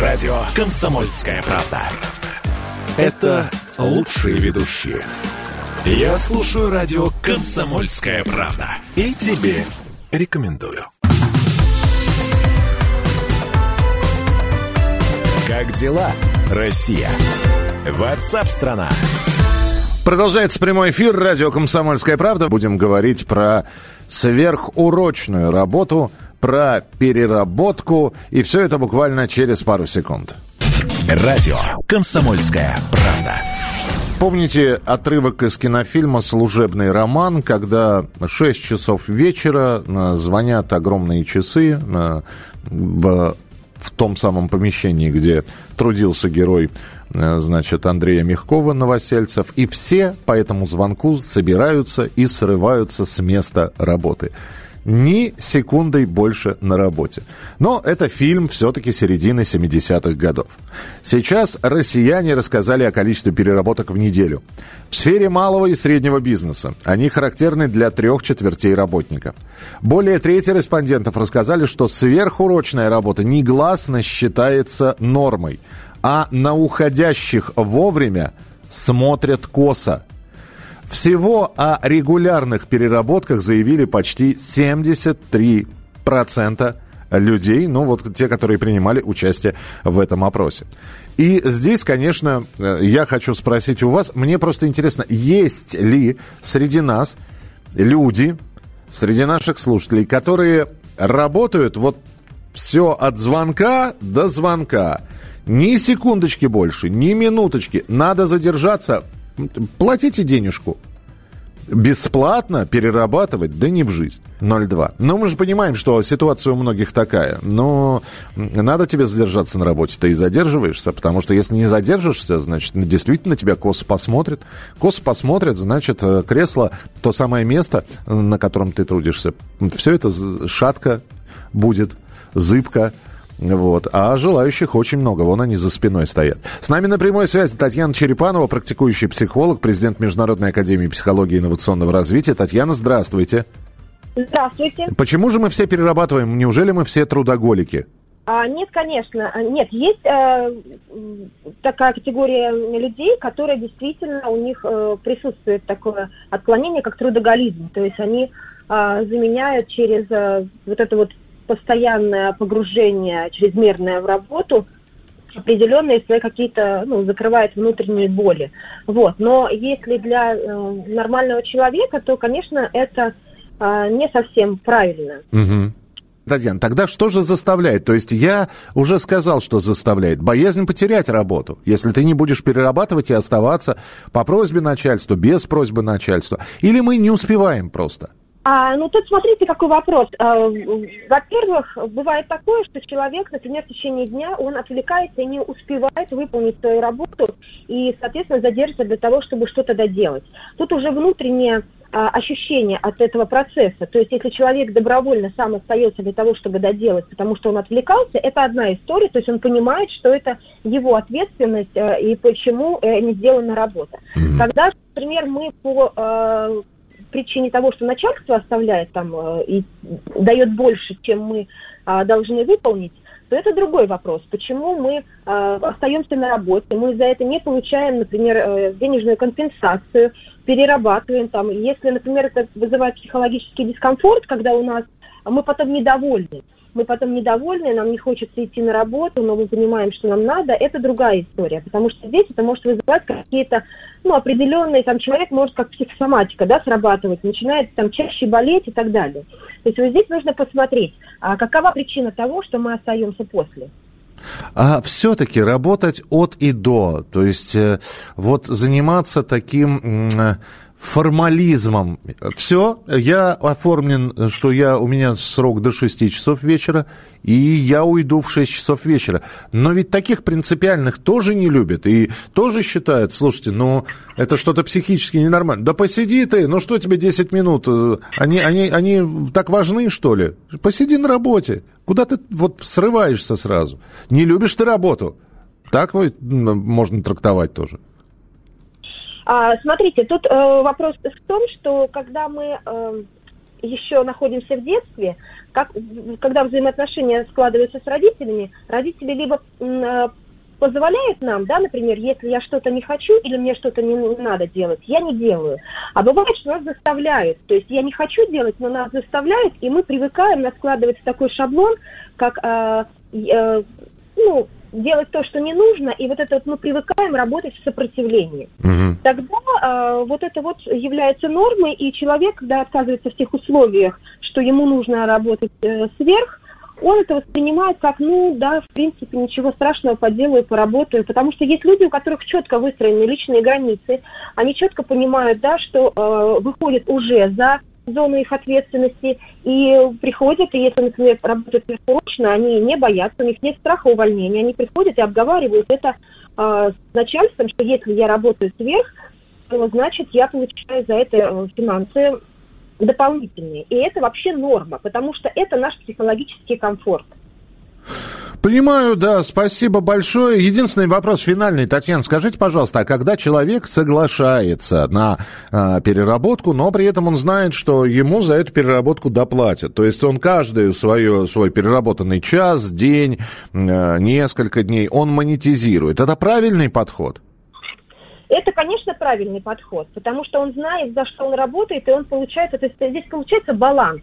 Радио «Комсомольская правда». Это лучшие ведущие. Я слушаю радио «Комсомольская правда». И тебе рекомендую. Как дела, Россия? Ватсап-страна! Продолжается прямой эфир радио «Комсомольская правда». Будем говорить про сверхурочную работу, про переработку. И все это буквально через пару секунд. Радио «Комсомольская правда». Помните отрывок из кинофильма «Служебный роман», когда 6 часов вечера э, звонят огромные часы э, в, в том самом помещении, где трудился герой Э, значит, Андрея Мягкова, новосельцев, и все по этому звонку собираются и срываются с места работы. Ни секундой больше на работе. Но это фильм все-таки середины 70-х годов. Сейчас россияне рассказали о количестве переработок в неделю. В сфере малого и среднего бизнеса они характерны для трех четвертей работников. Более трети респондентов рассказали, что сверхурочная работа негласно считается нормой – а на уходящих вовремя смотрят косо. Всего о регулярных переработках заявили почти 73% людей, ну вот те, которые принимали участие в этом опросе. И здесь, конечно, э, я хочу спросить у вас, мне просто интересно, есть ли среди нас люди, среди наших слушателей, которые работают вот все от звонка до звонка, ни секундочки больше, ни минуточки. Надо задержаться. Платите денежку. Бесплатно перерабатывать, да не в жизнь. 0,2. Но мы же понимаем, что ситуация у многих такая. Но надо тебе задержаться на работе. Ты и задерживаешься, потому что если не задержишься, значит, действительно тебя косо посмотрят. Косо посмотрят, значит, э, кресло, то самое место, на котором ты трудишься. Все это шатко будет, зыбко, вот. А желающих очень много. Вон они за спиной стоят. С нами на прямой связи Татьяна Черепанова, практикующий психолог, президент Международной академии психологии и инновационного развития. Татьяна, здравствуйте. Здравствуйте. Почему же мы все перерабатываем? Неужели мы все трудоголики? А, нет, конечно. Нет, есть э, такая категория людей, которая действительно, у них э, присутствует такое отклонение, как трудоголизм. То есть они э, заменяют через э, вот это вот постоянное погружение чрезмерное в работу определенные свои какие-то, ну, закрывает внутренние боли. Вот. Но если для э, нормального человека, то, конечно, это э, не совсем правильно. Угу. Татьяна, тогда что же заставляет? То есть я уже сказал, что заставляет. Боязнь потерять работу. Если ты не будешь перерабатывать и оставаться по просьбе начальства, без просьбы начальства. Или мы не успеваем просто? А, ну тут смотрите, какой вопрос. А, во-первых, бывает такое, что человек, например, в течение дня он отвлекается и не успевает выполнить свою работу и, соответственно, задержится для того, чтобы что-то доделать. Тут уже внутреннее а, ощущение от этого процесса. То есть, если человек добровольно сам остается для того, чтобы доделать, потому что он отвлекался, это одна история. То есть он понимает, что это его ответственность а, и почему э, не сделана работа. Когда, например, мы по а, причине того, что начальство оставляет там э, и дает больше, чем мы а, должны выполнить, то это другой вопрос. Почему мы э, остаемся на работе, мы за это не получаем, например, э, денежную компенсацию, перерабатываем там. Если, например, это вызывает психологический дискомфорт, когда у нас мы потом недовольны, мы потом недовольны, нам не хочется идти на работу, но мы понимаем, что нам надо, это другая история, потому что здесь это может вызывать какие-то, ну, определенные, там, человек может как психосоматика, да, срабатывать, начинает там чаще болеть и так далее. То есть вот здесь нужно посмотреть, а какова причина того, что мы остаемся после. А все-таки работать от и до, то есть э, вот заниматься таким... Формализмом. Все, я оформлен, что я, у меня срок до 6 часов вечера, и я уйду в 6 часов вечера. Но ведь таких принципиальных тоже не любят и тоже считают, слушайте, ну, это что-то психически ненормально. Да посиди ты, ну что тебе 10 минут? Они, они, они так важны, что ли? Посиди на работе. Куда ты вот срываешься сразу? Не любишь ты работу? Так вот можно трактовать тоже. А, смотрите, тут э, вопрос в том, что когда мы э, еще находимся в детстве, как, когда взаимоотношения складываются с родителями, родители либо э, позволяют нам, да, например, если я что-то не хочу или мне что-то не надо делать, я не делаю. А бывает, что нас заставляют. То есть я не хочу делать, но нас заставляют, и мы привыкаем, нас складывается такой шаблон, как э, э, ну, делать то, что не нужно, и вот это вот мы привыкаем работать в сопротивлении. Угу. Тогда э, вот это вот является нормой, и человек, когда отказывается в тех условиях, что ему нужно работать э, сверх, он это воспринимает как, ну, да, в принципе, ничего страшного, поделаю, поработаю. Потому что есть люди, у которых четко выстроены личные границы, они четко понимают, да, что э, выходят уже за зону их ответственности и приходят, и если, например, работают сверхурочно, они не боятся, у них нет страха увольнения, они приходят и обговаривают это э, с начальством, что если я работаю сверх, то значит я получаю за это э, финансы дополнительные. И это вообще норма, потому что это наш психологический комфорт. Понимаю, да, спасибо большое. Единственный вопрос финальный, Татьяна, скажите, пожалуйста, а когда человек соглашается на э, переработку, но при этом он знает, что ему за эту переработку доплатят, то есть он каждый свое, свой переработанный час, день, э, несколько дней, он монетизирует. Это правильный подход? Это, конечно, правильный подход, потому что он знает, за что он работает, и он получает, это, здесь получается баланс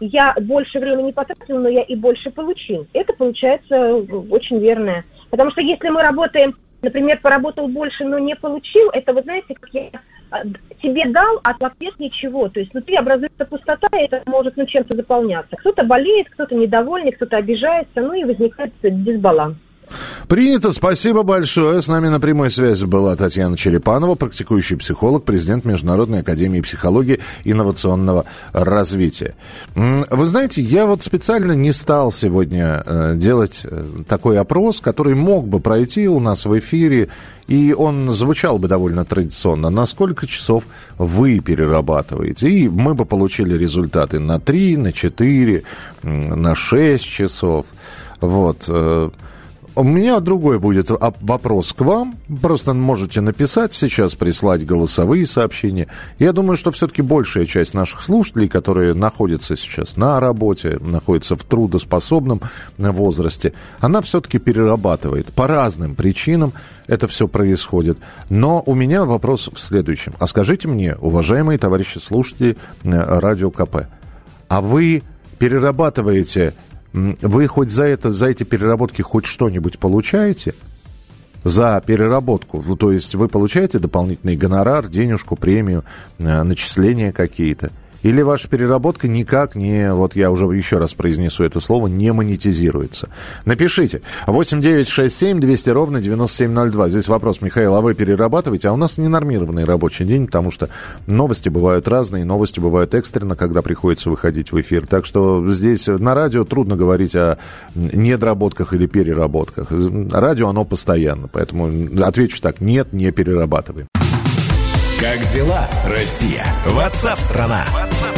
я больше времени потратил, но я и больше получил. Это получается очень верное. Потому что если мы работаем, например, поработал больше, но не получил, это, вы знаете, как я а, тебе дал, а ответ ничего. То есть внутри образуется пустота, и это может ну, чем-то заполняться. Кто-то болеет, кто-то недовольный, кто-то обижается, ну и возникает дисбаланс. Принято, спасибо большое. С нами на прямой связи была Татьяна Черепанова, практикующий психолог, президент Международной академии психологии инновационного развития. Вы знаете, я вот специально не стал сегодня э, делать э, такой опрос, который мог бы пройти у нас в эфире, и он звучал бы довольно традиционно. На сколько часов вы перерабатываете? И мы бы получили результаты на 3, на 4, на 6 часов. Вот. У меня другой будет вопрос к вам. Просто можете написать сейчас, прислать голосовые сообщения. Я думаю, что все-таки большая часть наших слушателей, которые находятся сейчас на работе, находятся в трудоспособном возрасте, она все-таки перерабатывает. По разным причинам это все происходит. Но у меня вопрос в следующем. А скажите мне, уважаемые товарищи слушатели э, Радио КП, а вы перерабатываете вы хоть за это, за эти переработки хоть что-нибудь получаете? За переработку. Ну, то есть вы получаете дополнительный гонорар, денежку, премию, э, начисления какие-то? Или ваша переработка никак не, вот я уже еще раз произнесу это слово, не монетизируется. Напишите. 8 9 6 7 200 ровно 9702. Здесь вопрос, Михаил, а вы перерабатываете? А у нас ненормированный рабочий день, потому что новости бывают разные, новости бывают экстренно, когда приходится выходить в эфир. Так что здесь на радио трудно говорить о недоработках или переработках. Радио, оно постоянно, поэтому отвечу так, нет, не перерабатываем. Как дела, Россия? Ватсап-страна!